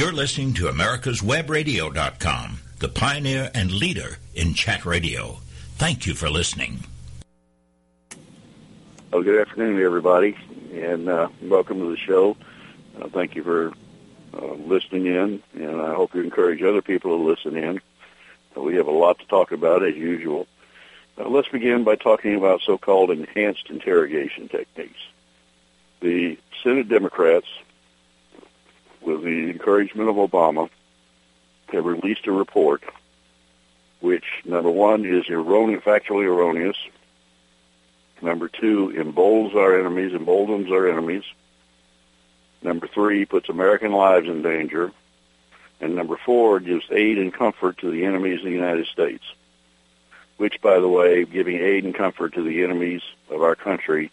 You're listening to America's America'sWebRadio.com, the pioneer and leader in chat radio. Thank you for listening. Well, good afternoon, everybody, and uh, welcome to the show. Uh, thank you for uh, listening in, and I hope you encourage other people to listen in. Uh, we have a lot to talk about, as usual. Uh, let's begin by talking about so-called enhanced interrogation techniques. The Senate Democrats with the encouragement of Obama, have released a report which, number one, is erroneous, factually erroneous. Number two, emboldens our enemies, emboldens our enemies. Number three, puts American lives in danger. And number four, gives aid and comfort to the enemies of the United States. Which, by the way, giving aid and comfort to the enemies of our country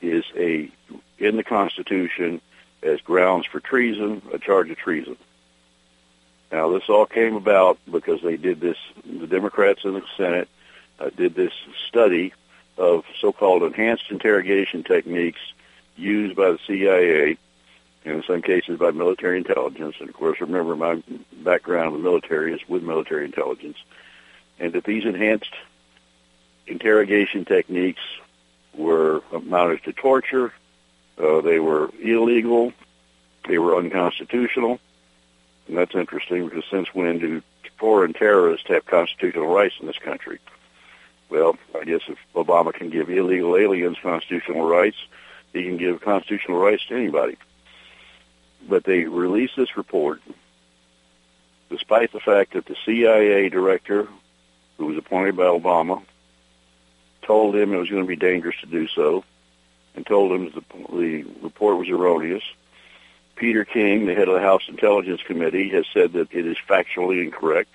is a, in the Constitution, as grounds for treason, a charge of treason. Now, this all came about because they did this, the Democrats in the Senate uh, did this study of so-called enhanced interrogation techniques used by the CIA, and in some cases by military intelligence. And of course, remember my background in the military is with military intelligence. And that these enhanced interrogation techniques were amounted to torture, uh, they were illegal. They were unconstitutional. And that's interesting because since when do foreign terrorists have constitutional rights in this country? Well, I guess if Obama can give illegal aliens constitutional rights, he can give constitutional rights to anybody. But they released this report despite the fact that the CIA director, who was appointed by Obama, told him it was going to be dangerous to do so and told him the, the report was erroneous. Peter King, the head of the House Intelligence Committee, has said that it is factually incorrect.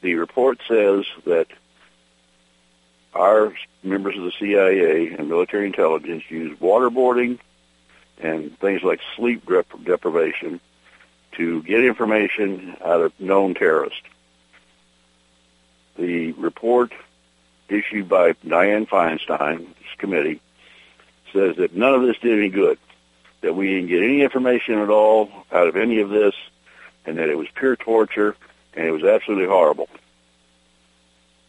The report says that our members of the CIA and military intelligence use waterboarding and things like sleep deprivation to get information out of known terrorists. The report issued by Dianne Feinstein's committee says that none of this did any good, that we didn't get any information at all out of any of this, and that it was pure torture, and it was absolutely horrible.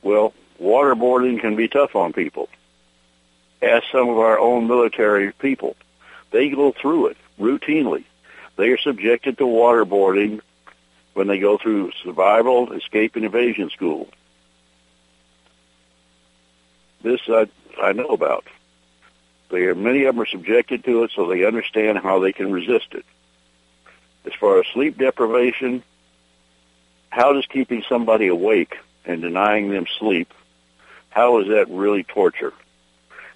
Well, waterboarding can be tough on people. Ask some of our own military people. They go through it routinely. They are subjected to waterboarding when they go through survival, escape, and evasion school. This I, I know about. They are, many of them are subjected to it so they understand how they can resist it. As far as sleep deprivation, how does keeping somebody awake and denying them sleep, how is that really torture?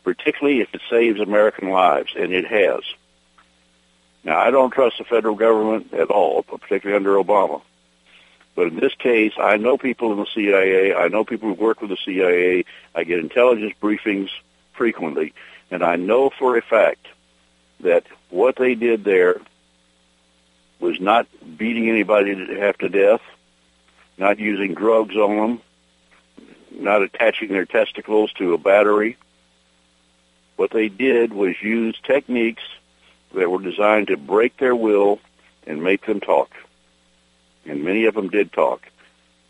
Particularly if it saves American lives, and it has. Now, I don't trust the federal government at all, particularly under Obama. But in this case, I know people in the CIA. I know people who work with the CIA. I get intelligence briefings frequently. And I know for a fact that what they did there was not beating anybody half to death, not using drugs on them, not attaching their testicles to a battery. What they did was use techniques that were designed to break their will and make them talk and many of them did talk.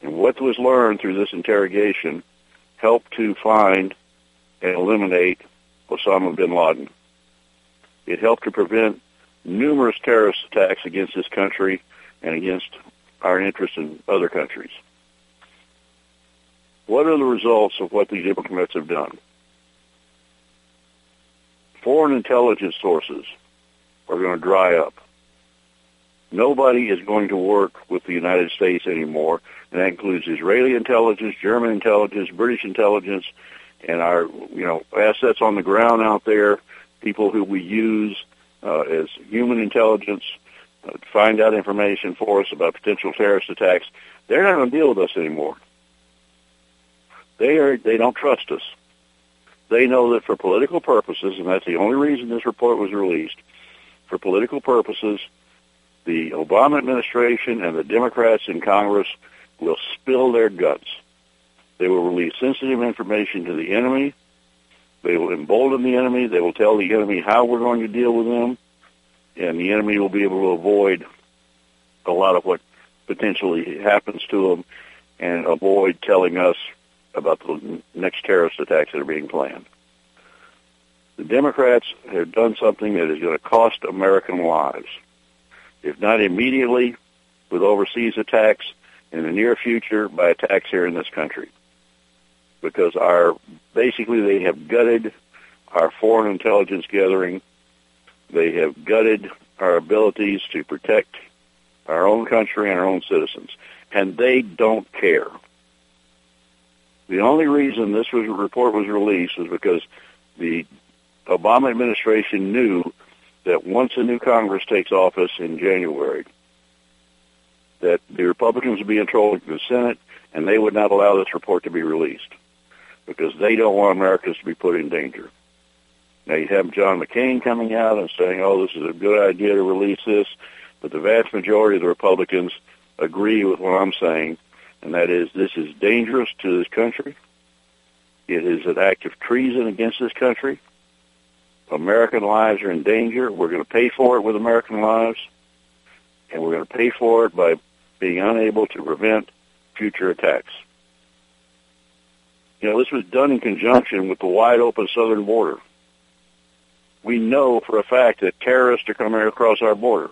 And what was learned through this interrogation helped to find and eliminate Osama bin Laden. It helped to prevent numerous terrorist attacks against this country and against our interests in other countries. What are the results of what these diplomats have done? Foreign intelligence sources are going to dry up. Nobody is going to work with the United States anymore, and that includes Israeli intelligence, German intelligence, British intelligence, and our you know assets on the ground out there, people who we use uh, as human intelligence uh, to find out information for us about potential terrorist attacks. They're not going to deal with us anymore. They are they don't trust us. They know that for political purposes, and that's the only reason this report was released. For political purposes, the Obama administration and the Democrats in Congress will spill their guts. They will release sensitive information to the enemy. They will embolden the enemy. They will tell the enemy how we're going to deal with them. and the enemy will be able to avoid a lot of what potentially happens to them and avoid telling us about the next terrorist attacks that are being planned. The Democrats have done something that is going to cost American lives. If not immediately with overseas attacks, in the near future by attacks here in this country. Because our, basically they have gutted our foreign intelligence gathering. They have gutted our abilities to protect our own country and our own citizens. And they don't care. The only reason this was, report was released was because the Obama administration knew that once a new Congress takes office in January, that the Republicans would be in control of the Senate, and they would not allow this report to be released because they don't want Americans to be put in danger. Now you have John McCain coming out and saying, "Oh, this is a good idea to release this," but the vast majority of the Republicans agree with what I'm saying, and that is this is dangerous to this country. It is an act of treason against this country. American lives are in danger. We're going to pay for it with American lives, and we're going to pay for it by being unable to prevent future attacks. You know, this was done in conjunction with the wide open southern border. We know for a fact that terrorists are coming across our border.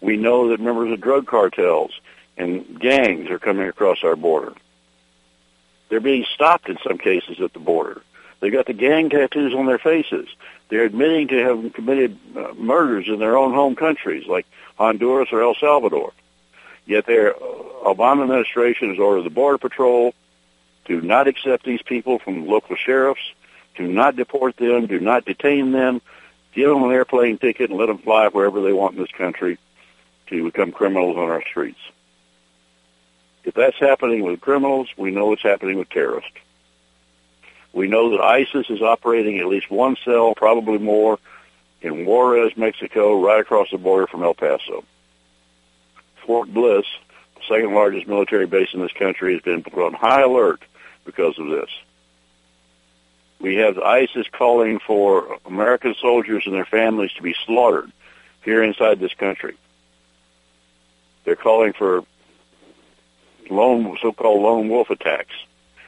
We know that members of drug cartels and gangs are coming across our border. They're being stopped in some cases at the border. They got the gang tattoos on their faces. They're admitting to having committed uh, murders in their own home countries, like Honduras or El Salvador. Yet their Obama administration has ordered the Border Patrol to not accept these people from local sheriffs, to not deport them, do not detain them, give them an airplane ticket and let them fly wherever they want in this country to become criminals on our streets. If that's happening with criminals, we know it's happening with terrorists. We know that ISIS is operating at least one cell, probably more, in Juarez, Mexico, right across the border from El Paso. Fort Bliss, the second largest military base in this country, has been put on high alert because of this. We have ISIS calling for American soldiers and their families to be slaughtered here inside this country. They're calling for lone, so-called lone wolf attacks.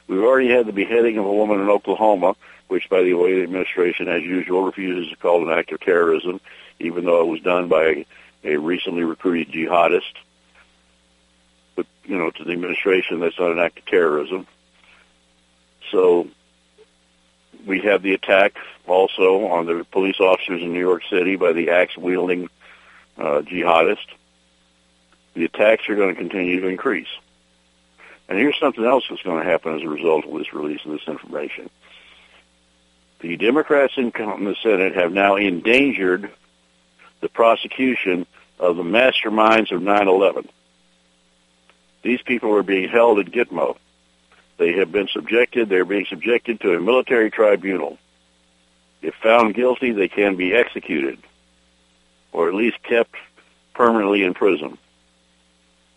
We've already had the beheading of a woman in Oklahoma, which, by the way, the administration, as usual, refuses to call an act of terrorism, even though it was done by a recently recruited jihadist but you know, to the administration, that's not an act of terrorism. So we have the attack also on the police officers in New York City by the axe-wielding uh, jihadist. The attacks are going to continue to increase. And here's something else that's going to happen as a result of this release of this information. The Democrats in the Senate have now endangered the prosecution of the masterminds of 9-11. These people are being held at Gitmo. They have been subjected, they're being subjected to a military tribunal. If found guilty, they can be executed or at least kept permanently in prison.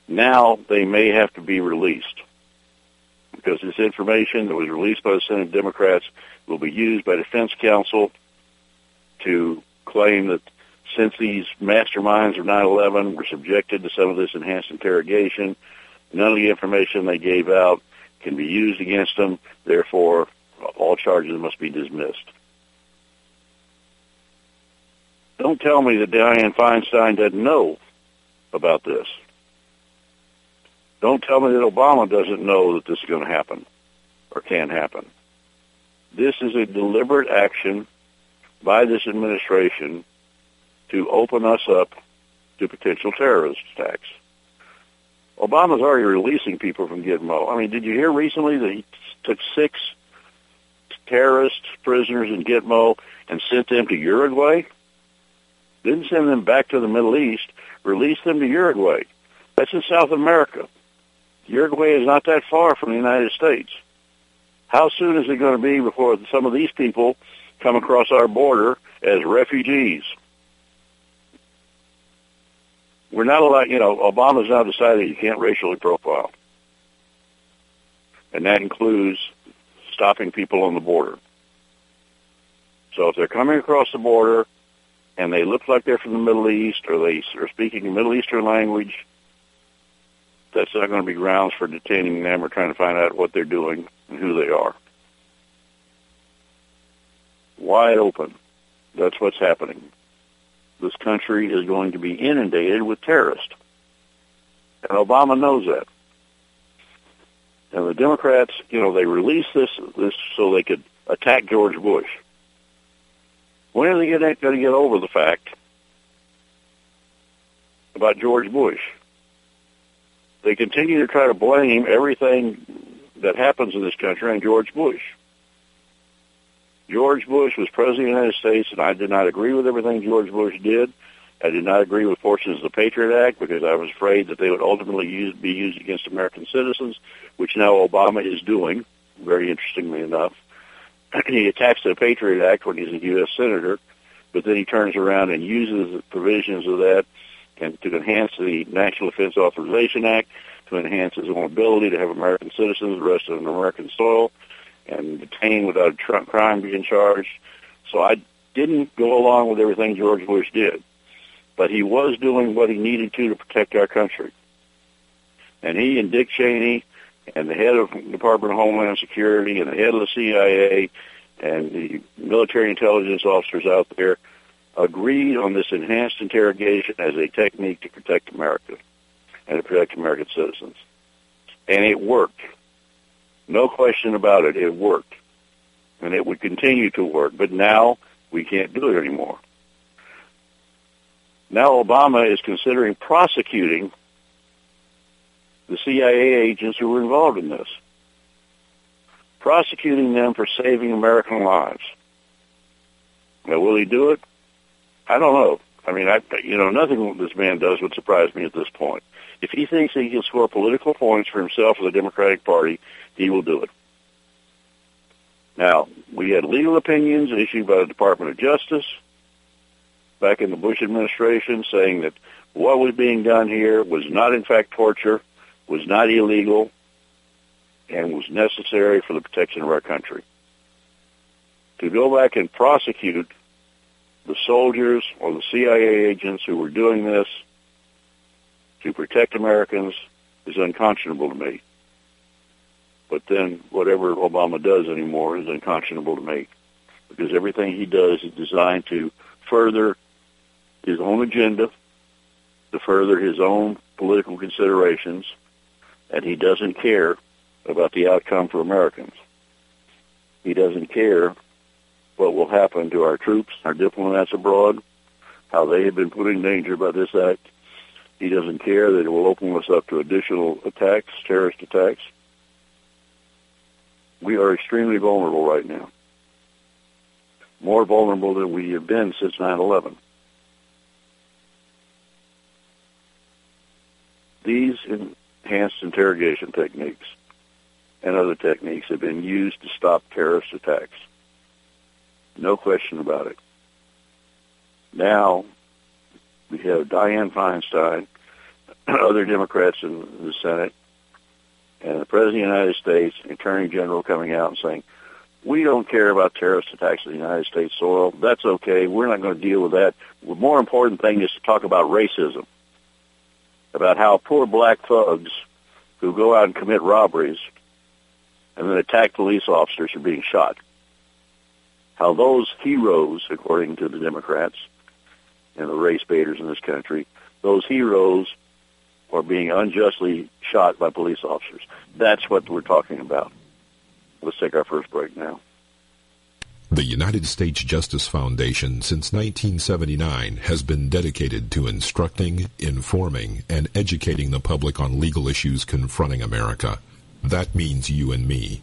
Now they may have to be released because this information that was released by the Senate Democrats will be used by defense counsel to claim that since these masterminds of 9-11 were subjected to some of this enhanced interrogation, None of the information they gave out can be used against them. Therefore, all charges must be dismissed. Don't tell me that Dianne Feinstein doesn't know about this. Don't tell me that Obama doesn't know that this is going to happen or can happen. This is a deliberate action by this administration to open us up to potential terrorist attacks. Obama's already releasing people from Gitmo. I mean, did you hear recently that he took six terrorist prisoners in Gitmo and sent them to Uruguay? Didn't send them back to the Middle East, released them to Uruguay. That's in South America. Uruguay is not that far from the United States. How soon is it going to be before some of these people come across our border as refugees? we're not allowed, you know, Obama's now decided you can't racially profile. And that includes stopping people on the border. So if they're coming across the border and they look like they're from the Middle East or they are speaking a Middle Eastern language, that's not going to be grounds for detaining them or trying to find out what they're doing and who they are. Wide open. That's what's happening. This country is going to be inundated with terrorists. And Obama knows that. And the Democrats, you know, they released this this so they could attack George Bush. When are they going to get over the fact about George Bush? They continue to try to blame everything that happens in this country on George Bush. George Bush was president of the United States, and I did not agree with everything George Bush did. I did not agree with portions of the Patriot Act because I was afraid that they would ultimately use, be used against American citizens, which now Obama is doing, very interestingly enough. he attacks the Patriot Act when he's a U.S. senator, but then he turns around and uses the provisions of that and to enhance the National Defense Authorization Act, to enhance his own ability to have American citizens arrested on American soil and detained without a crime being charged. So I didn't go along with everything George Bush did, but he was doing what he needed to to protect our country. And he and Dick Cheney and the head of Department of Homeland Security and the head of the CIA and the military intelligence officers out there agreed on this enhanced interrogation as a technique to protect America and to protect American citizens. And it worked. No question about it, it worked. And it would continue to work. But now we can't do it anymore. Now Obama is considering prosecuting the CIA agents who were involved in this, prosecuting them for saving American lives. Now, will he do it? I don't know. I mean, I you know nothing this man does would surprise me at this point. If he thinks he can score political points for himself or the Democratic Party, he will do it. Now, we had legal opinions issued by the Department of Justice back in the Bush administration saying that what was being done here was not in fact torture, was not illegal, and was necessary for the protection of our country. To go back and prosecute the soldiers or the CIA agents who were doing this to protect Americans is unconscionable to me. But then whatever Obama does anymore is unconscionable to me because everything he does is designed to further his own agenda, to further his own political considerations, and he doesn't care about the outcome for Americans. He doesn't care what will happen to our troops, our diplomats abroad, how they have been put in danger by this act. He doesn't care that it will open us up to additional attacks, terrorist attacks. We are extremely vulnerable right now. More vulnerable than we have been since 9-11. These enhanced interrogation techniques and other techniques have been used to stop terrorist attacks. No question about it. Now, we have Dianne Feinstein, other Democrats in the Senate, and the President of the United States, Attorney General coming out and saying, we don't care about terrorist attacks on the United States soil. That's okay. We're not going to deal with that. The more important thing is to talk about racism, about how poor black thugs who go out and commit robberies and then attack police officers are being shot how those heroes, according to the Democrats and the race baiters in this country, those heroes are being unjustly shot by police officers. That's what we're talking about. Let's take our first break now. The United States Justice Foundation since 1979 has been dedicated to instructing, informing, and educating the public on legal issues confronting America. That means you and me.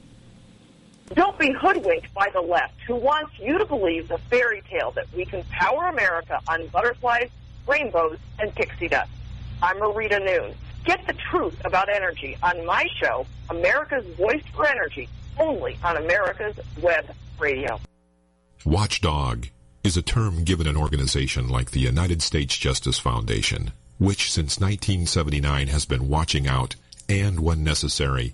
Don't be hoodwinked by the left who wants you to believe the fairy tale that we can power America on butterflies, rainbows, and pixie dust. I'm Marita Noon. Get the truth about energy on my show, America's Voice for Energy, only on America's Web Radio. Watchdog is a term given an organization like the United States Justice Foundation, which since 1979 has been watching out and, when necessary,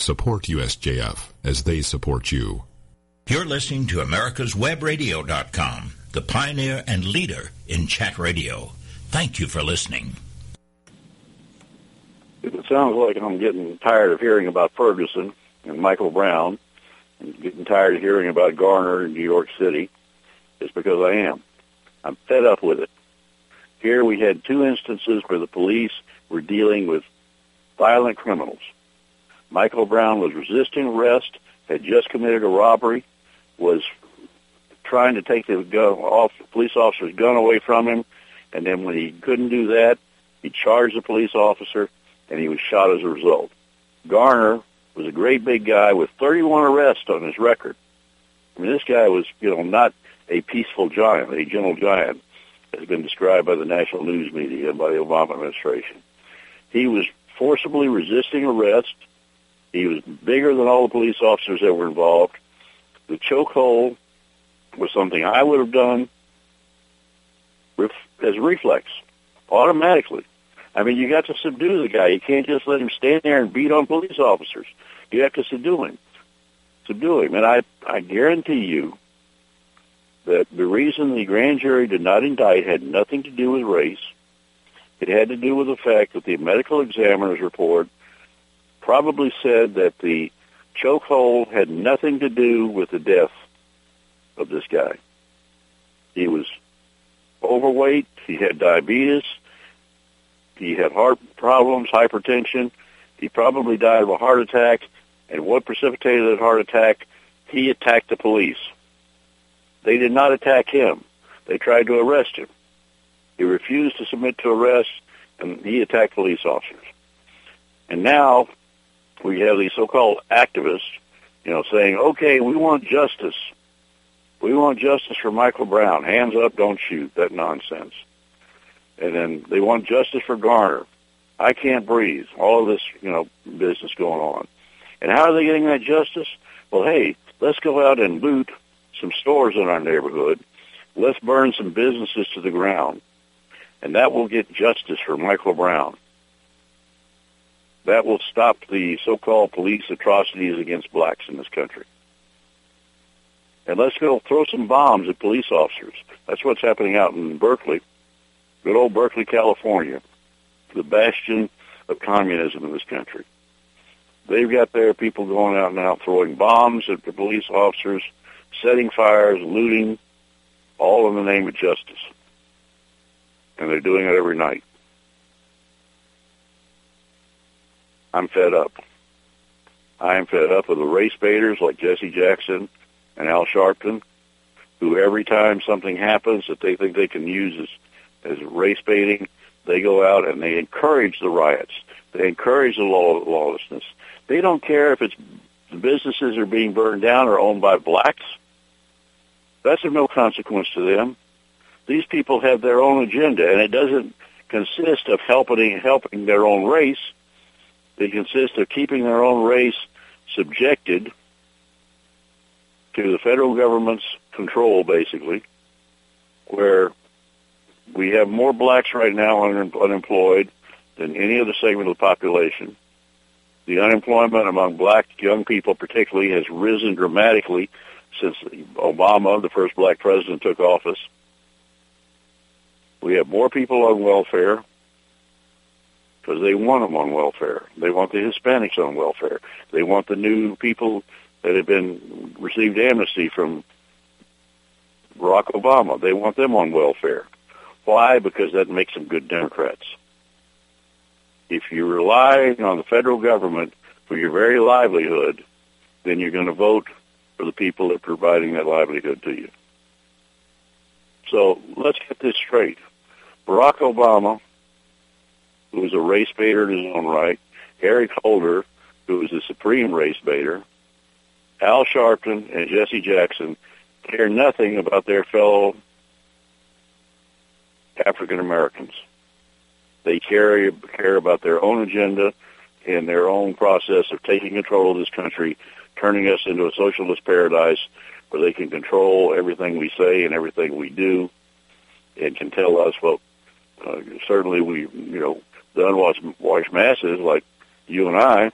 Support USJF as they support you. You're listening to America's America'sWebRadio.com, the pioneer and leader in chat radio. Thank you for listening. It sounds like I'm getting tired of hearing about Ferguson and Michael Brown and getting tired of hearing about Garner in New York City. It's because I am. I'm fed up with it. Here we had two instances where the police were dealing with violent criminals. Michael Brown was resisting arrest, had just committed a robbery, was trying to take the gun off the police officer's gun away from him, and then when he couldn't do that, he charged the police officer, and he was shot as a result. Garner was a great big guy with 31 arrests on his record. I mean, this guy was, you know, not a peaceful giant, a gentle giant, has been described by the national news media and by the Obama administration. He was forcibly resisting arrest. He was bigger than all the police officers that were involved. The chokehold was something I would have done as a reflex, automatically. I mean, you got to subdue the guy. You can't just let him stand there and beat on police officers. You have to subdue him. Subdue him. And I, I guarantee you that the reason the grand jury did not indict had nothing to do with race. It had to do with the fact that the medical examiner's report probably said that the chokehold had nothing to do with the death of this guy. He was overweight. He had diabetes. He had heart problems, hypertension. He probably died of a heart attack. And what precipitated that heart attack? He attacked the police. They did not attack him. They tried to arrest him. He refused to submit to arrest, and he attacked police officers. And now we have these so-called activists, you know, saying, okay, we want justice. We want justice for Michael Brown. Hands up, don't shoot. That nonsense. And then they want justice for Garner. I can't breathe. All of this, you know, business going on. And how are they getting that justice? Well, hey, let's go out and loot some stores in our neighborhood. Let's burn some businesses to the ground. And that will get justice for Michael Brown that will stop the so-called police atrocities against blacks in this country. And let's go throw some bombs at police officers. That's what's happening out in Berkeley, good old Berkeley, California, the bastion of communism in this country. They've got their people going out out throwing bombs at the police officers, setting fires, looting, all in the name of justice. And they're doing it every night. I'm fed up. I am fed up with the race baiters like Jesse Jackson and Al Sharpton, who every time something happens that they think they can use as, as race baiting, they go out and they encourage the riots. They encourage the law, lawlessness. They don't care if it's the businesses are being burned down or owned by blacks. That's of no consequence to them. These people have their own agenda, and it doesn't consist of helping helping their own race. They consist of keeping their own race subjected to the federal government's control, basically, where we have more blacks right now unemployed than any other segment of the population. The unemployment among black young people particularly has risen dramatically since Obama, the first black president, took office. We have more people on welfare because they want them on welfare. They want the Hispanics on welfare. They want the new people that have been received amnesty from Barack Obama. They want them on welfare. Why? Because that makes them good Democrats. If you rely on the federal government for your very livelihood, then you're going to vote for the people that are providing that livelihood to you. So let's get this straight. Barack Obama, who was a race baiter in his own right, Eric Holder, who was a supreme race baiter, Al Sharpton and Jesse Jackson care nothing about their fellow African Americans. They care care about their own agenda and their own process of taking control of this country, turning us into a socialist paradise where they can control everything we say and everything we do, and can tell us, well, uh, certainly we, you know, the unwashed washed masses like you and I,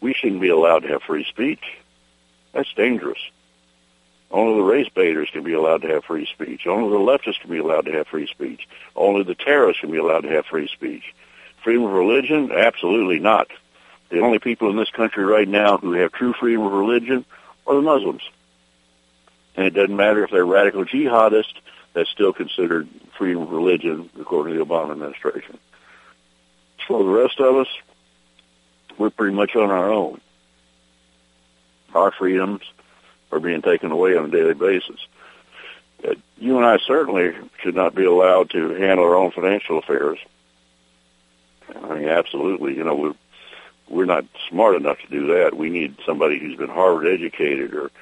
we shouldn't be allowed to have free speech. That's dangerous. Only the race baiters can be allowed to have free speech. Only the leftists can be allowed to have free speech. Only the terrorists can be allowed to have free speech. Freedom of religion? Absolutely not. The only people in this country right now who have true freedom of religion are the Muslims. And it doesn't matter if they're radical jihadists, that's still considered freedom of religion according to the Obama administration. For the rest of us, we're pretty much on our own. Our freedoms are being taken away on a daily basis. Uh, you and I certainly should not be allowed to handle our own financial affairs. I mean, absolutely. You know, we're, we're not smart enough to do that. We need somebody who's been Harvard educated or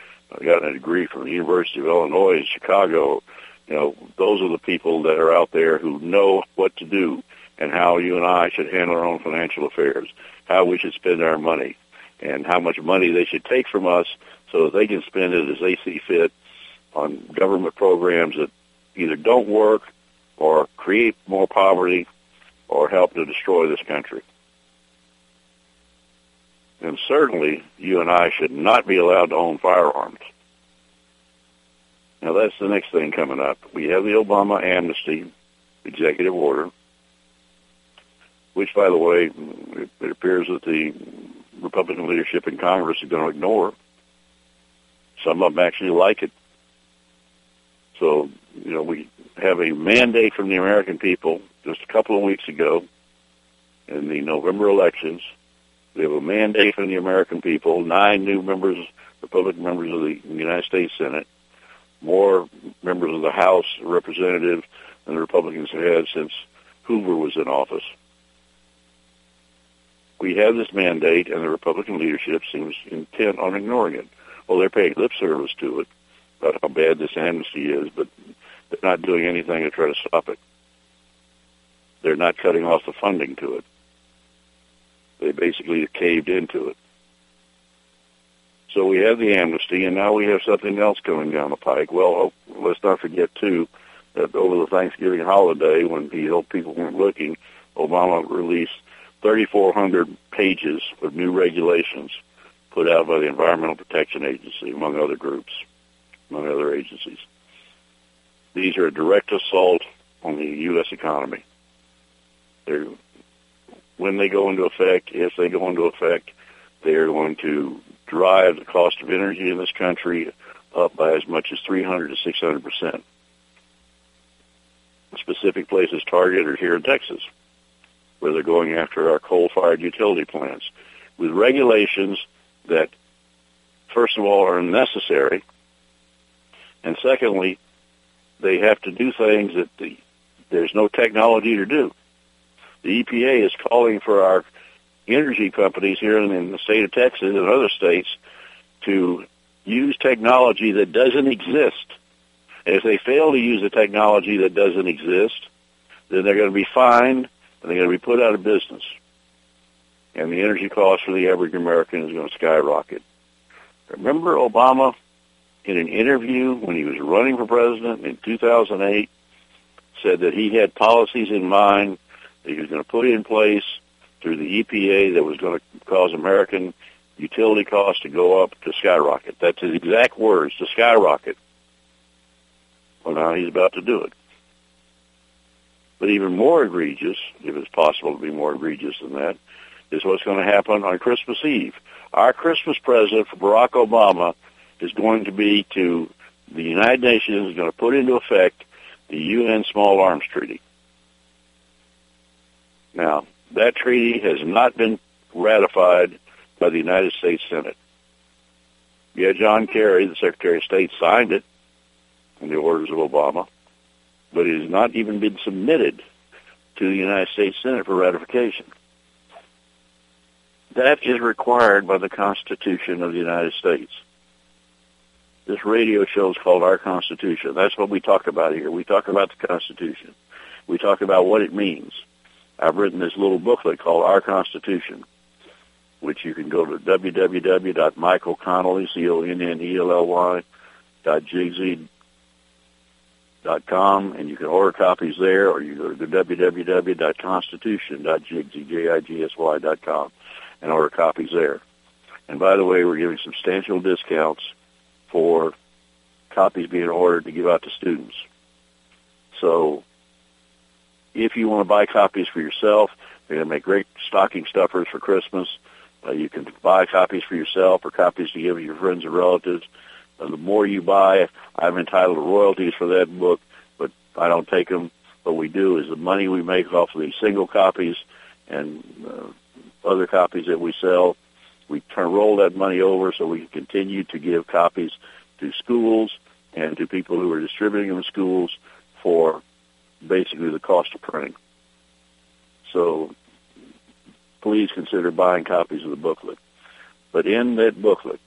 got a degree from the University of Illinois in Chicago. You know, those are the people that are out there who know what to do and how you and I should handle our own financial affairs, how we should spend our money, and how much money they should take from us so that they can spend it as they see fit on government programs that either don't work or create more poverty or help to destroy this country. And certainly, you and I should not be allowed to own firearms. Now, that's the next thing coming up. We have the Obama amnesty executive order, which, by the way, it appears that the Republican leadership in Congress is going to ignore. Some of them actually like it. So, you know, we have a mandate from the American people just a couple of weeks ago in the November elections. We have a mandate from the American people, nine new members, Republican members of the United States Senate, more members of the House representative than the Republicans have had since Hoover was in office. We have this mandate, and the Republican leadership seems intent on ignoring it. Well, they're paying lip service to it about how bad this amnesty is, but they're not doing anything to try to stop it. They're not cutting off the funding to it. They basically caved into it. So we have the amnesty, and now we have something else coming down the pike. Well, let's not forget, too, that over the Thanksgiving holiday, when he hoped people weren't looking, Obama released 3,400 pages of new regulations put out by the Environmental Protection Agency, among other groups, among other agencies. These are a direct assault on the U.S. economy. They're, when they go into effect, if they go into effect, they are going to drive the cost of energy in this country up by as much as 300 to 600 percent. Specific places targeted are here in Texas, where they're going after our coal-fired utility plants with regulations that, first of all, are unnecessary, and secondly, they have to do things that the, there's no technology to do. The EPA is calling for our energy companies here in, in the state of Texas and other states to use technology that doesn't exist. And if they fail to use the technology that doesn't exist, then they're going to be fined and they're going to be put out of business and the energy cost for the average American is going to skyrocket. Remember Obama in an interview when he was running for president in 2008 said that he had policies in mind that he was going to put in place through the EPA that was going to cause American utility costs to go up to skyrocket. That's his exact words, to skyrocket. Well, now he's about to do it. But even more egregious, if it's possible to be more egregious than that, is what's going to happen on Christmas Eve. Our Christmas present for Barack Obama is going to be to the United Nations is going to put into effect the UN Small Arms Treaty. Now, that treaty has not been ratified by the United States Senate. Yeah, John Kerry, the Secretary of State, signed it in the orders of Obama, but it has not even been submitted to the United States Senate for ratification. That is required by the Constitution of the United States. This radio show is called Our Constitution. That's what we talk about here. We talk about the Constitution. We talk about what it means. I've written this little booklet called Our Constitution, which you can go to www.michaelconnelly, C-O-N-N-E-L-L-Y, com, and you can order copies there, or you go to www.constitution.jigsy, dot com, and order copies there. And by the way, we're giving substantial discounts for copies being ordered to give out to students. So if you want to buy copies for yourself, they're going to make great stocking stuffers for Christmas. Uh, you can buy copies for yourself or copies to give to your friends and relatives. Uh, the more you buy, I'm entitled to royalties for that book, but I don't take them. What we do is the money we make off of these single copies and uh, other copies that we sell, we turn roll that money over so we can continue to give copies to schools and to people who are distributing them in schools for basically the cost of printing. So please consider buying copies of the booklet. But in that booklet,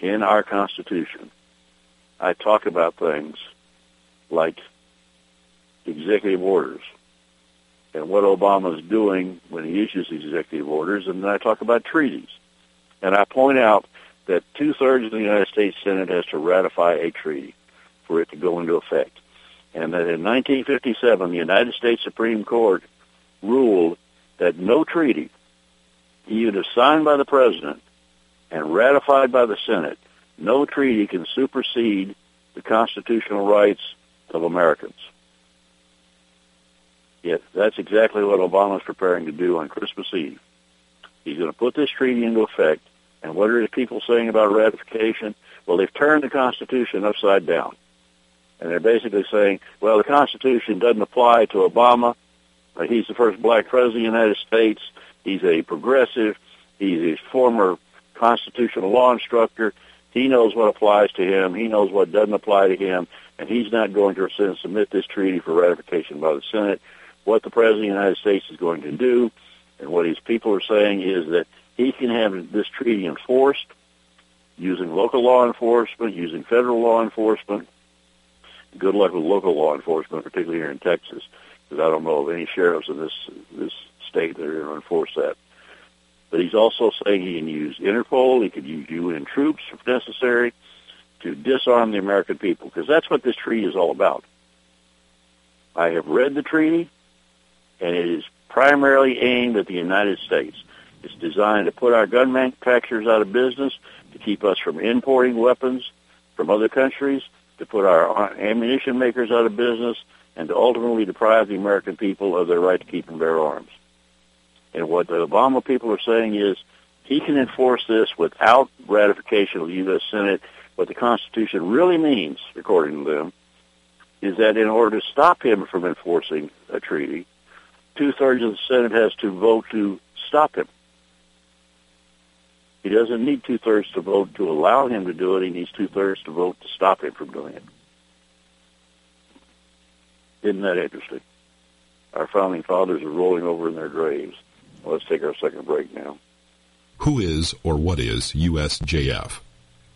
in our Constitution, I talk about things like executive orders and what Obama is doing when he issues executive orders, and then I talk about treaties. And I point out that two-thirds of the United States Senate has to ratify a treaty for it to go into effect. And that in 1957, the United States Supreme Court ruled that no treaty, even if signed by the President and ratified by the Senate, no treaty can supersede the constitutional rights of Americans. Yet that's exactly what Obama is preparing to do on Christmas Eve. He's going to put this treaty into effect. And what are the people saying about ratification? Well, they've turned the Constitution upside down. And they're basically saying, well, the Constitution doesn't apply to Obama. He's the first black president of the United States. He's a progressive. He's a former constitutional law instructor. He knows what applies to him. He knows what doesn't apply to him. And he's not going to submit this treaty for ratification by the Senate. What the President of the United States is going to do and what his people are saying is that he can have this treaty enforced using local law enforcement, using federal law enforcement. Good luck with local law enforcement, particularly here in Texas, because I don't know of any sheriffs in this this state that are going to enforce that. But he's also saying he can use Interpol, he could use UN troops if necessary to disarm the American people, because that's what this treaty is all about. I have read the treaty, and it is primarily aimed at the United States. It's designed to put our gun manufacturers out of business, to keep us from importing weapons from other countries, to put our ammunition makers out of business, and to ultimately deprive the American people of their right to keep and bear arms. And what the Obama people are saying is he can enforce this without ratification of the U.S. Senate. What the Constitution really means, according to them, is that in order to stop him from enforcing a treaty, two-thirds of the Senate has to vote to stop him. He doesn't need two-thirds to vote to allow him to do it. He needs two-thirds to vote to stop him from doing it. Isn't that interesting? Our founding fathers are rolling over in their graves. Let's take our second break now. Who is or what is USJF?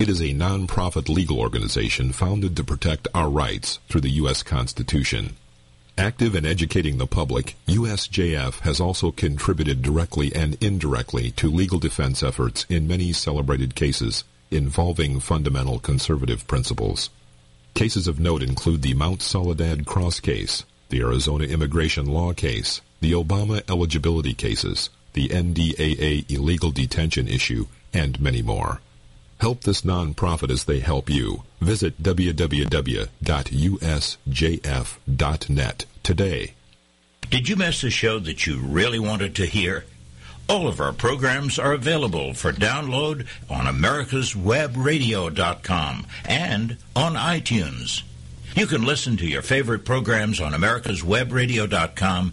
It is a non-profit legal organization founded to protect our rights through the U.S. Constitution. Active in educating the public, USJF has also contributed directly and indirectly to legal defense efforts in many celebrated cases involving fundamental conservative principles. Cases of note include the Mount Soledad Cross case, the Arizona immigration law case, the Obama eligibility cases, the NDAA illegal detention issue, and many more. Help this nonprofit as they help you. Visit www.usjf.net today. Did you miss a show that you really wanted to hear? All of our programs are available for download on americaswebradio.com and on iTunes. You can listen to your favorite programs on americaswebradio.com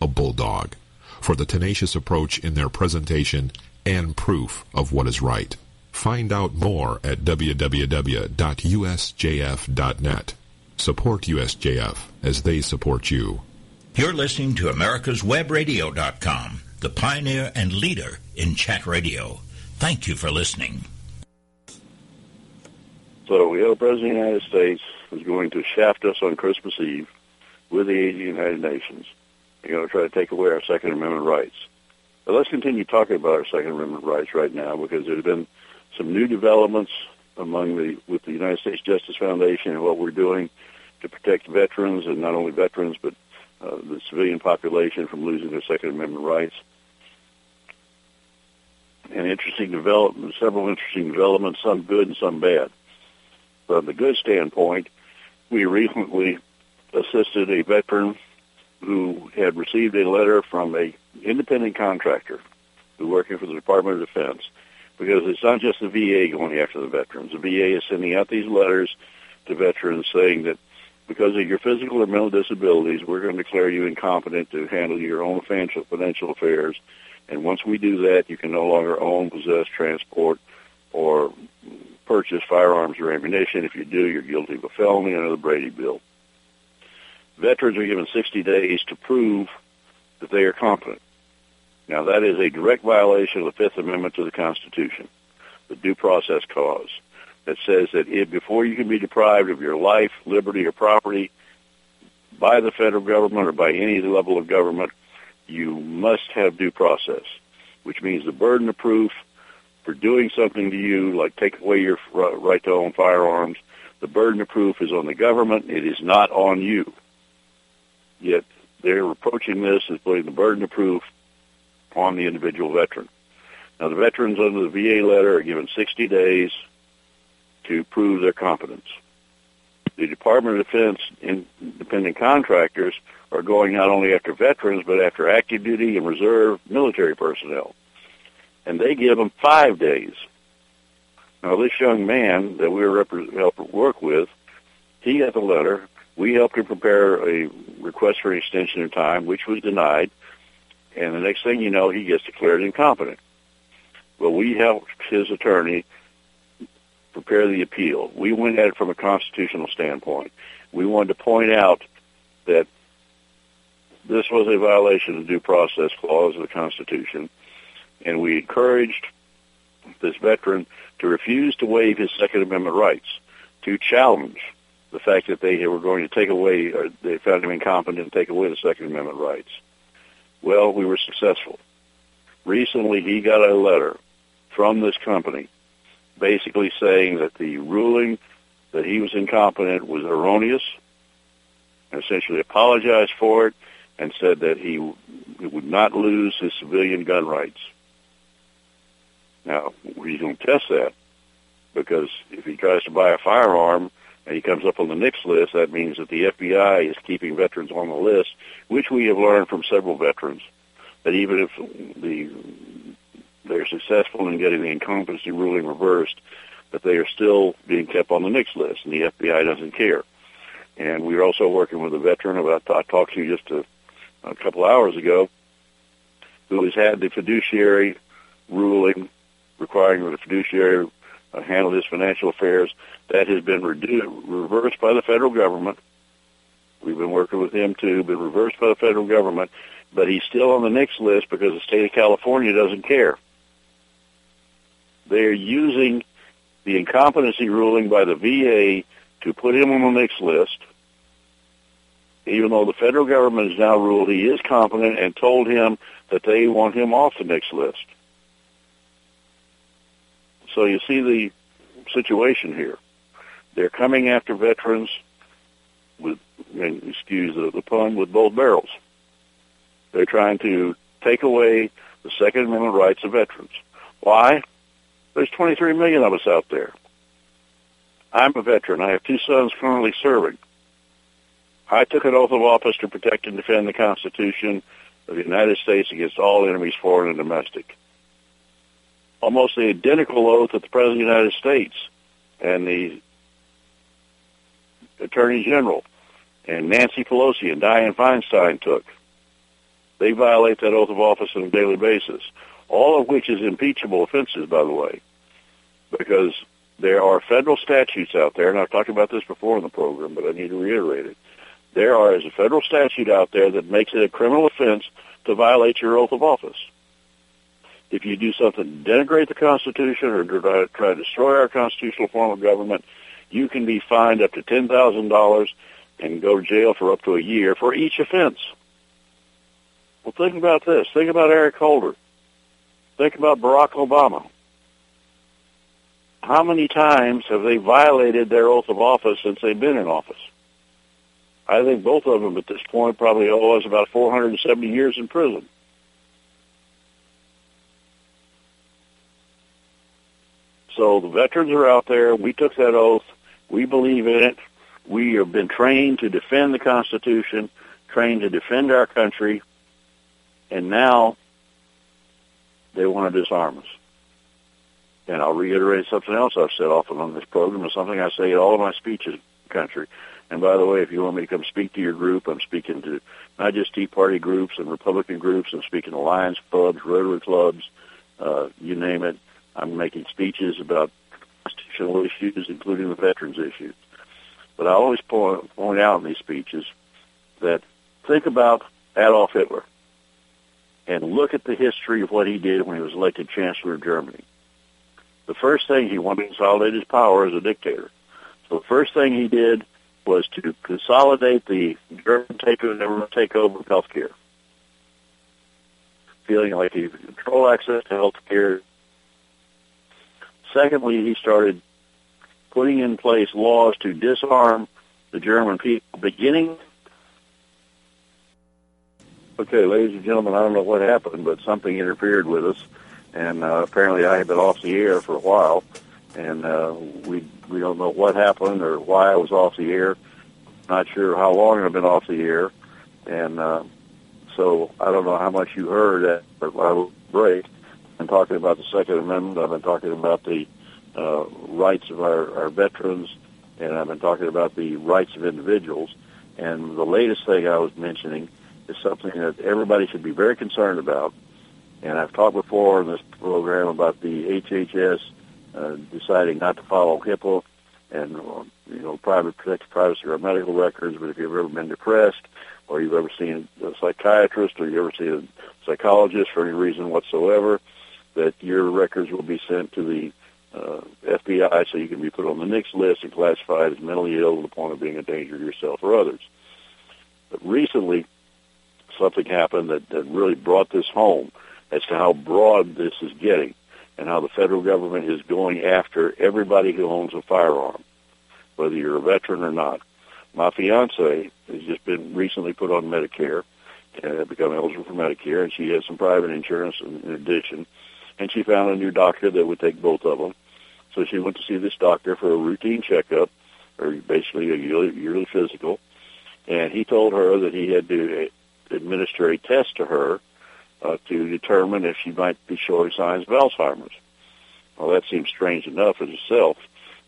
a bulldog for the tenacious approach in their presentation and proof of what is right. Find out more at www.usjf.net. Support USJF as they support you. You're listening to americaswebradio.com, the pioneer and leader in chat radio. Thank you for listening. So we have a president of the United States who's going to shaft us on Christmas Eve with the aid of the United Nations. They're going to try to take away our Second Amendment rights. But let's continue talking about our Second Amendment rights right now because there's been some new developments among the with the United States Justice Foundation and what we're doing to protect veterans and not only veterans but uh, the civilian population from losing their Second Amendment rights. And interesting development, several interesting developments, some good and some bad. From the good standpoint, we recently assisted a veteran who had received a letter from a independent contractor who working for the Department of Defense because it's not just the VA going after the veterans. The VA is sending out these letters to veterans saying that because of your physical or mental disabilities, we're going to declare you incompetent to handle your own financial financial affairs. And once we do that, you can no longer own, possess, transport, or purchase firearms or ammunition. If you do, you're guilty of a felony under the Brady Bill. Veterans are given 60 days to prove that they are competent. Now, that is a direct violation of the Fifth Amendment to the Constitution, the Due Process Clause, that says that if, before you can be deprived of your life, liberty, or property by the federal government or by any level of government, you must have due process, which means the burden of proof for doing something to you, like take away your right to own firearms, the burden of proof is on the government. It is not on you. Yet they're approaching this as putting the burden of proof on the individual veteran. Now, the veterans under the VA letter are given 60 days to prove their competence. The Department of Defense independent contractors are going not only after veterans, but after active duty and reserve military personnel. And they give them five days. Now, this young man that we were rep- help work with, he got the letter. We helped him prepare a request for an extension of time, which was denied. And the next thing you know, he gets declared incompetent. Well, we helped his attorney prepare the appeal. We went at it from a constitutional standpoint. We wanted to point out that this was a violation of the due process clause of the Constitution, and we encouraged this veteran to refuse to waive his Second Amendment rights, to challenge the fact that they were going to take away, or they found him incompetent and take away the Second Amendment rights. Well, we were successful. Recently, he got a letter from this company basically saying that the ruling that he was incompetent was erroneous, and essentially apologized for it, and said that he, would not lose his civilian gun rights. Now, we don't test that because if he tries to buy a firearm and he comes up on the NICS list, that means that the FBI is keeping veterans on the list, which we have learned from several veterans that even if the they're successful in getting the incompetency ruling reversed, that they are still being kept on the NICS list, and the FBI doesn't care. And we're also working with a veteran about I talked to you just a, a couple hours ago, who has had the fiduciary ruling requiring the fiduciary uh, handle his financial affairs. That has been redu- reversed by the federal government. We've been working with him too, been reversed by the federal government, but he's still on the NICS list because the state of California doesn't care. They're using the incompetency ruling by the VA to put him on the NICS list, even though the federal government has now ruled he is competent and told him that they want him off the NICS list. So you see the situation here. They're coming after veterans with, excuse the, the pun, with both barrels. They're trying to take away the Second Amendment rights of veterans. Why? There's 23 million of us out there. I'm a veteran. I have two sons currently serving. I took an oath of office to protect and defend the Constitution of the United States against all enemies, foreign and domestic. Almost the identical oath that the President of the United States and the Attorney General and Nancy Pelosi and Dianne Feinstein took. They violate that oath of office on a daily basis, all of which is impeachable offenses, by the way, because there are federal statutes out there, and I've talked about this before in the program, but I need to reiterate it. There is a federal statute out there that makes it a criminal offense to violate your oath of office. If you do something to denigrate the Constitution or try to destroy our constitutional form of government, you can be fined up to $10,000 and go to jail for up to a year for each offense. Well, think about this. Think about Eric Holder. Think about Barack Obama. How many times have they violated their oath of office since they've been in office? I think both of them at this point probably owe us about 470 years in prison. So the veterans are out there. We took that oath. We believe in it. We have been trained to defend the Constitution, trained to defend our country, and now they want to disarm us. And I'll reiterate something else I've said often on this program, and something I say in all of my speeches country. And by the way, if you want me to come speak to your group, I'm speaking to not just Tea Party groups and Republican groups. I'm speaking to Lions clubs, Rotary clubs, uh, you name it. I'm making speeches about constitutional issues, including the veterans issues. But I always point, point out in these speeches that think about Adolf Hitler and look at the history of what he did when he was elected Chancellor of Germany. The first thing he wanted to consolidate his power as a dictator. So the first thing he did was to consolidate the German takeover, takeover of health care. Feeling like he could control access to health care. Secondly, he started putting in place laws to disarm the German people, beginning. Okay, ladies and gentlemen, I don't know what happened, but something interfered with us, and uh, apparently I had been off the air for a while, and uh, we we don't know what happened or why I was off the air. Not sure how long I've been off the air, and uh, so I don't know how much you heard at our break. I'm talking about the Second Amendment. I've been talking about the uh, rights of our, our veterans, and I've been talking about the rights of individuals. And the latest thing I was mentioning is something that everybody should be very concerned about. And I've talked before in this program about the HHS uh, deciding not to follow HIPAA and you know private protect privacy of medical records. But if you've ever been depressed, or you've ever seen a psychiatrist, or you've ever seen a psychologist for any reason whatsoever, that your records will be sent to the uh, FBI so you can be put on the NICS list and classified as mentally ill to the point of being a danger to yourself or others. But recently, something happened that, that really brought this home as to how broad this is getting and how the federal government is going after everybody who owns a firearm, whether you're a veteran or not. My fiance has just been recently put on Medicare and become eligible for Medicare, and she has some private insurance in, in addition. And she found a new doctor that would take both of them. So she went to see this doctor for a routine checkup, or basically a yearly, yearly physical. And he told her that he had to administer a test to her uh, to determine if she might be showing signs of Alzheimer's. Well, that seems strange enough in itself,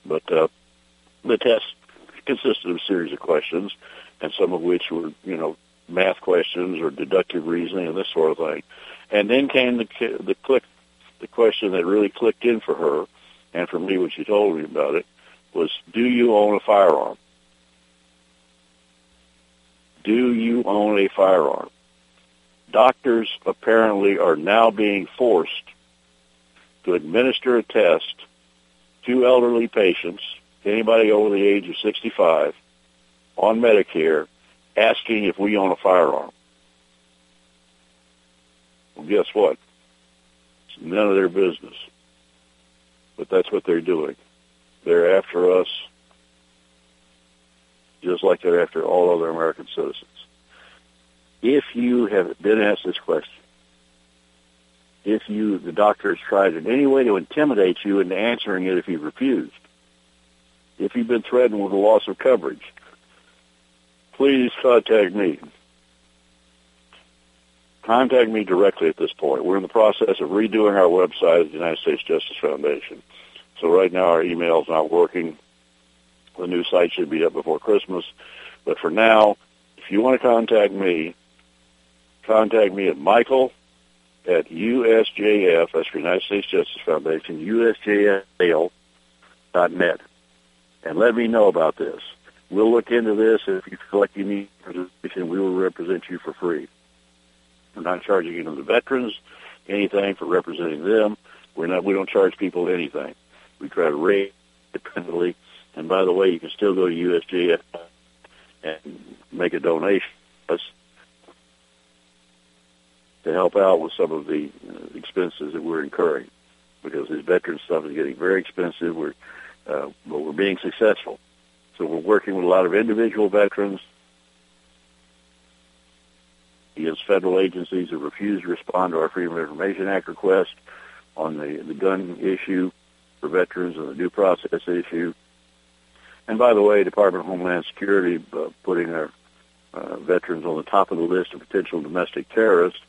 but uh, the test consisted of a series of questions, and some of which were, you know, math questions or deductive reasoning and this sort of thing. And then came the the click, the question that really clicked in for her, and for me when she told me about it, was, "Do you own a firearm?" Do you own a firearm? doctors apparently are now being forced to administer a test to elderly patients, anybody over the age of 65, on Medicare, asking if we own a firearm. Well, guess what? None of their business. but that's what they're doing. They're after us just like they're after all other American citizens. If you have been asked this question, if you, the doctor has tried in any way to intimidate you into answering it if you've refused, if you've been threatened with a loss of coverage, please contact me. Contact me directly at this point. We're in the process of redoing our website at the United States Justice Foundation. So right now our email is not working. The new site should be up before Christmas. But for now, if you want to contact me, contact me at Michael at USJF, that's the United States Justice Foundation, USJF.net, and let me know about this. We'll look into this. And if you feel like you need representation, we will represent you for free. We're not charging any of the veterans anything for representing them. We're not. We don't charge people anything. We try to rate independently. And by the way, you can still go to USJF and make a donation to help out with some of the uh, expenses that we're incurring because this veteran stuff is getting very expensive. We're uh, but we're being successful. So we're working with a lot of individual veterans against federal agencies that refuse to respond to our Freedom of Information Act request on the, the gun issue for veterans and the due process issue. And by the way, Department of Homeland Security uh, putting our uh, veterans on the top of the list of potential domestic terrorists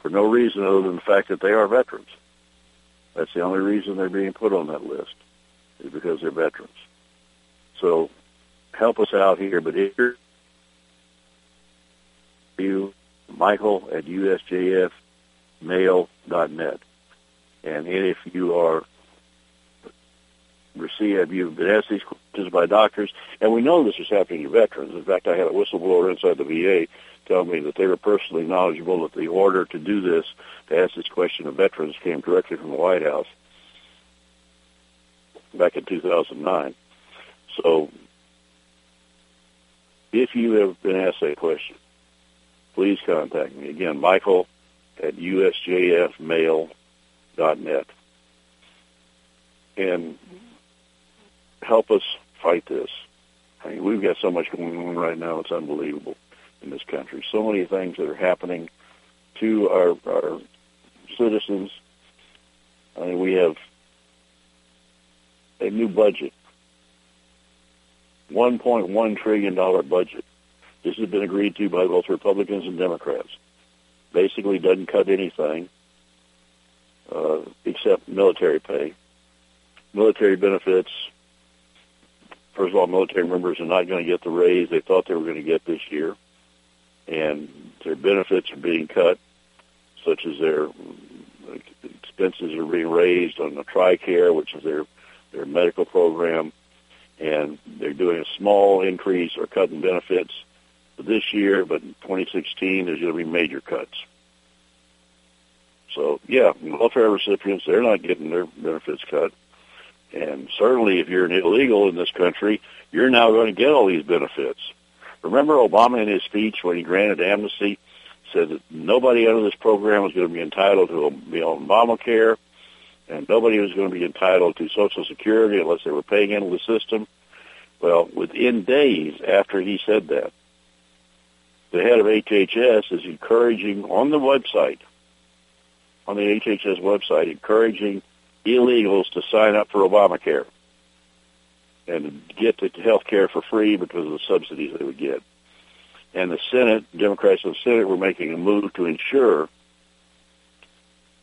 for no reason other than the fact that they are veterans. That's the only reason they're being put on that list is because they're veterans. So help us out here. But you're you, Michael at USJFmail.net. And if you are receive, you've been asked these questions by doctors, and we know this is happening to veterans. In fact, I had a whistleblower inside the VA tell me that they were personally knowledgeable that the order to do this, to ask this question of veterans, came directly from the White House back in 2009. So if you have been asked that question, please contact me. Again, Michael at usjfmail.net. And help us fight this. I mean, we've got so much going on right now, it's unbelievable in this country. So many things that are happening to our, our citizens. I mean, we have a new budget, $1.1 trillion budget. This has been agreed to by both Republicans and Democrats. Basically doesn't cut anything uh, except military pay. Military benefits, first of all, military members are not going to get the raise they thought they were going to get this year. And their benefits are being cut, such as their expenses are being raised on the TRICARE, which is their their medical program, and they're doing a small increase or cutting benefits this year, but in 2016 there's going to be major cuts. So yeah, welfare recipients they're not getting their benefits cut, and certainly if you're an illegal in this country, you're now going to get all these benefits. Remember Obama in his speech when he granted amnesty said that nobody under this program was going to be entitled to be on Obamacare and nobody was going to be entitled to Social Security unless they were paying into the system. Well, within days after he said that, the head of HHS is encouraging on the website, on the HHS website, encouraging illegals to sign up for Obamacare and get the health care for free because of the subsidies they would get. And the Senate, Democrats in the Senate were making a move to ensure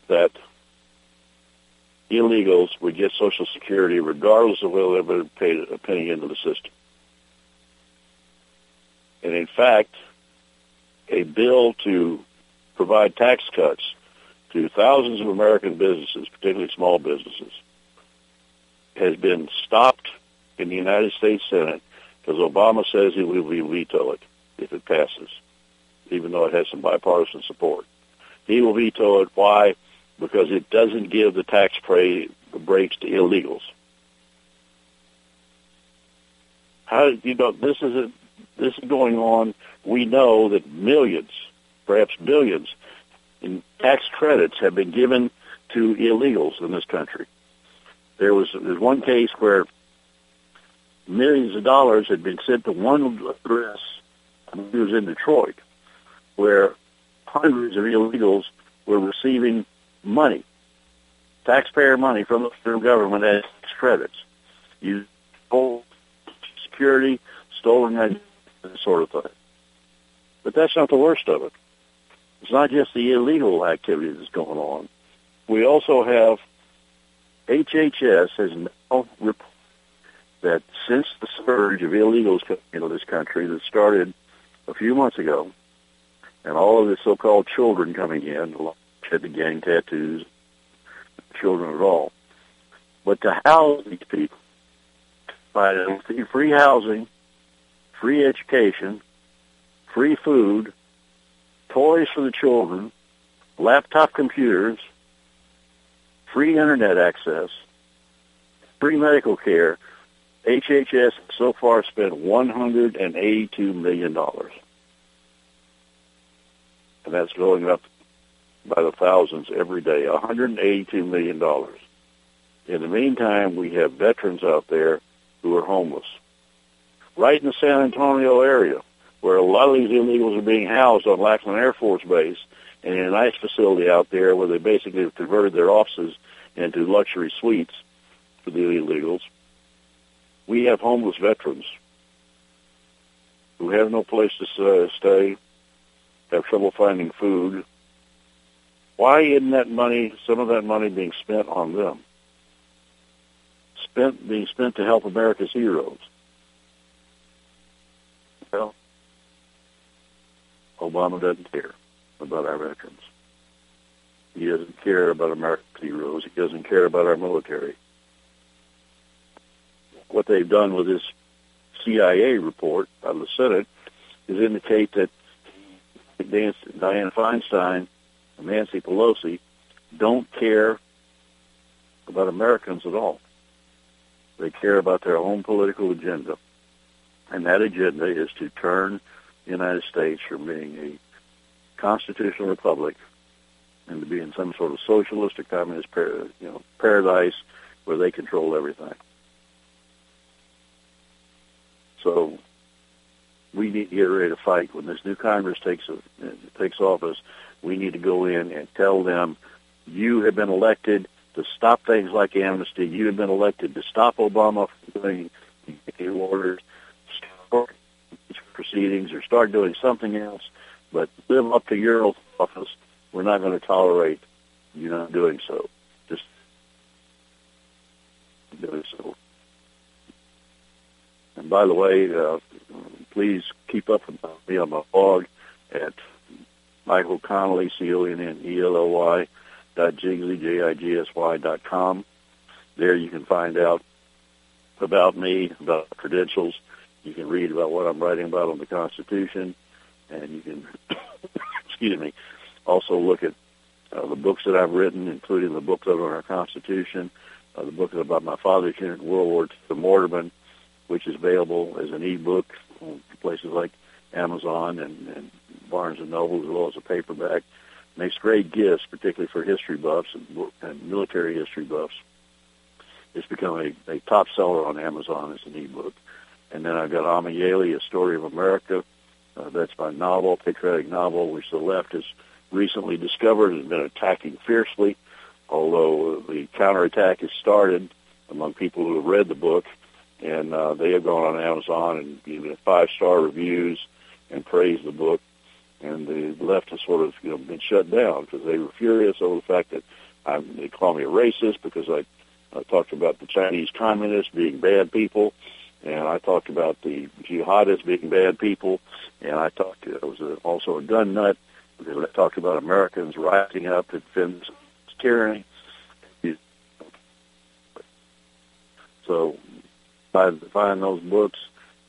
that illegals would get Social Security regardless of whether they paid a penny into the system. And in fact, a bill to provide tax cuts to thousands of American businesses, particularly small businesses, has been stopped in the United States Senate because Obama says he will veto it if it passes, even though it has some bipartisan support. He will veto it. Why? because it doesn't give the tax breaks to illegals. How you know this is a, this is going on? We know that millions, perhaps billions, in tax credits have been given to illegals in this country. There was there's one case where millions of dollars had been sent to one address. It was in Detroit, where hundreds of illegals were receiving money, taxpayer money from the federal government as tax credits. You stole security, stolen that sort of thing. But that's not the worst of it. It's not just the illegal activity that's going on. We also have HHS has now oh, reported that since the surge of illegals coming into this country that started a few months ago, and all of the so-called children coming in, had the gang tattoos, children at all, but to house these people, by free housing, free education, free food, toys for the children, laptop computers, free internet access, free medical care. HHS so far spent $182 million. And that's going up by the thousands every day, $182 million. In the meantime, we have veterans out there who are homeless. Right in the San Antonio area, where a lot of these illegals are being housed on Lackland Air Force Base and in a nice facility out there where they basically have converted their offices into luxury suites for the illegals. We have homeless veterans who have no place to uh, stay, have trouble finding food. Why isn't that money, some of that money being spent on them? Spent, being spent to help America's heroes. Well, Obama doesn't care about our veterans. He doesn't care about America's heroes. He doesn't care about our military. What they've done with this CIA report out of the Senate is indicate that Dianne Feinstein and Nancy Pelosi don't care about Americans at all. They care about their own political agenda. And that agenda is to turn the United States from being a constitutional republic and to be in some sort of socialist or communist you know, paradise where they control everything. So we need to get ready to fight. When this new Congress takes a, takes office, we need to go in and tell them, you have been elected to stop things like amnesty. You have been elected to stop Obama from doing orders, proceedings, or start doing something else. But live up to your office. We're not going to tolerate you not doing so. Just doing so. And by the way, uh, please keep up with me on my blog at Michael Connelly, C-O-N-N-E-L-L-Y, dot Jigsy, J-I-G-S-Y dot com. There you can find out about me, about credentials. You can read about what I'm writing about on the Constitution, and you can, excuse me, also look at uh, the books that I've written, including the book on our Constitution, uh, the book about my father's unit World War II, the Mortarman, which is available as an e-book on places like Amazon and, and Barnes and Noble, as well as a paperback. Makes great gifts, particularly for history buffs and, and military history buffs. It's become a, a top seller on Amazon as an e-book. And then I've got Amayeli, A Story of America. Uh, that's my novel, patriotic novel, which the left has recently discovered and been attacking fiercely, although the counterattack has started among people who have read the book, and uh, they have gone on Amazon and given it five-star reviews and praised the book. And the left has sort of you know been shut down because they were furious over the fact that I, they call me a racist because I, I talked about the Chinese communists being bad people, and I talked about the jihadists being bad people, and I talked. I was a, also a gun nut because I talked about Americans rising up to defend tyranny. So by buying those books,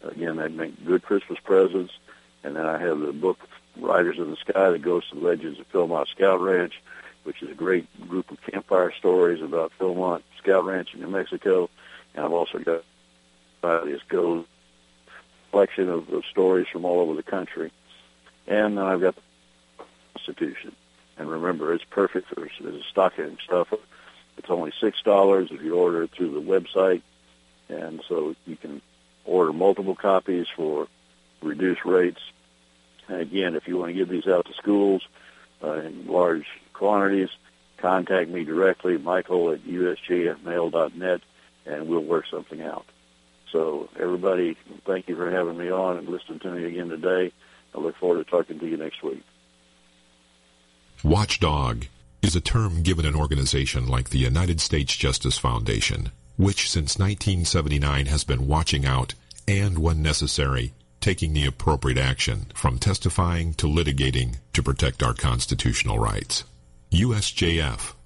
again, they make good Christmas presents. And then I have the book Riders in the Sky that goes to Legends of Philmont Scout Ranch, which is a great group of campfire stories about Philmont Scout Ranch in New Mexico. And I've also got uh, this goes collection of, of stories from all over the country. And then I've got the Constitution. And remember, it's perfect for a stocking stuffer. It's only six dollars if you order it through the website, and so you can order multiple copies for reduced rates. And again, if you want to give these out to schools uh, in large quantities, contact me directly, Michael at usjfmail.net, and we'll work something out. So everybody, thank you for having me on and listening to me again today. I look forward to talking to you next week. Watchdog is a term given an organization like the United States Justice Foundation, which since 1979 has been watching out and, when necessary, taking the appropriate action from testifying to litigating to protect our constitutional rights. USJF,